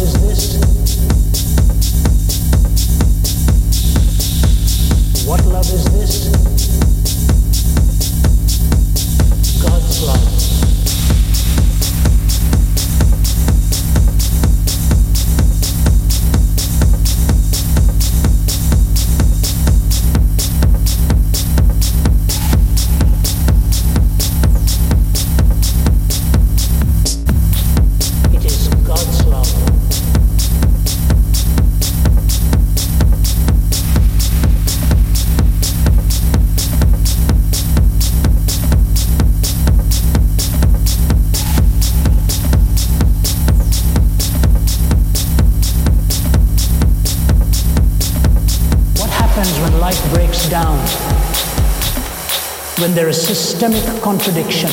is this? Systemic contradiction.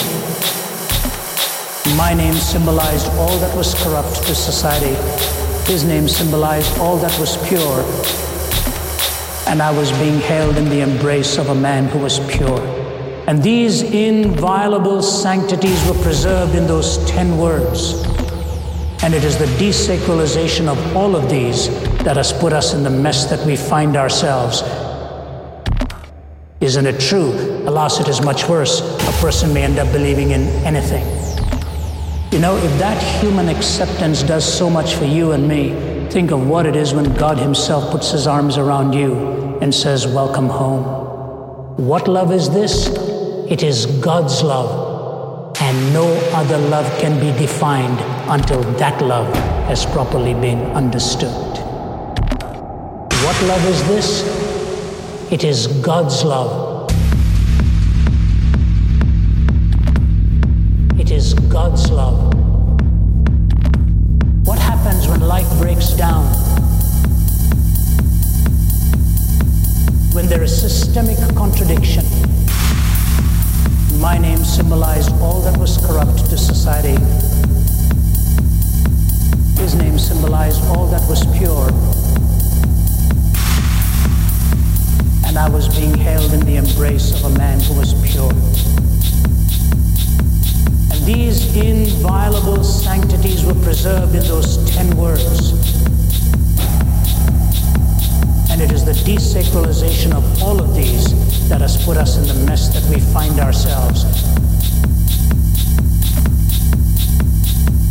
My name symbolized all that was corrupt to society. His name symbolized all that was pure. And I was being held in the embrace of a man who was pure. And these inviolable sanctities were preserved in those ten words. And it is the desacralization of all of these that has put us in the mess that we find ourselves. Isn't it true Alas, it is much worse. A person may end up believing in anything. You know, if that human acceptance does so much for you and me, think of what it is when God Himself puts His arms around you and says, Welcome home. What love is this? It is God's love, and no other love can be defined until that love has properly been understood. What love is this? It is God's love God's love. What happens when life breaks down? When there is systemic contradiction. My name symbolized all that was corrupt to society. His name symbolized all that was pure. And I was being held in the embrace in those ten words. And it is the desacralization of all of these that has put us in the mess that we find ourselves.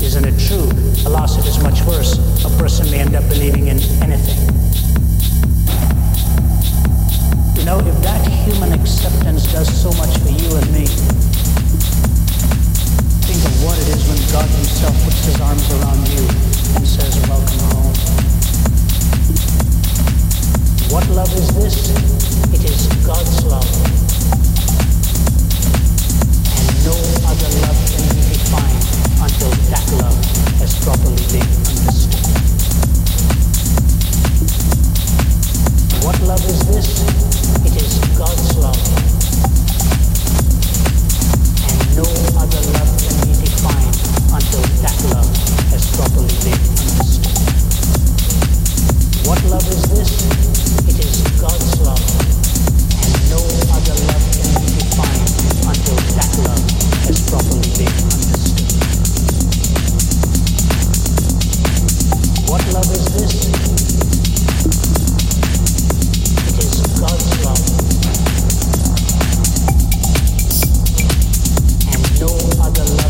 Isn't it true? Alas, it is much worse. A person may end up believing in anything. You know, if that human acceptance does so much for you and me, what it is when God Himself puts His arms around you and says, Welcome home. What love is this? It is God's love. And no other love can be defined until that love has properly been understood. What love is this? It is God's love. And no other love until that love has properly been understood. What love is this? It is God's love, and no other love can be defined until that love has properly been understood. What love is this? It is God's love. And no other love.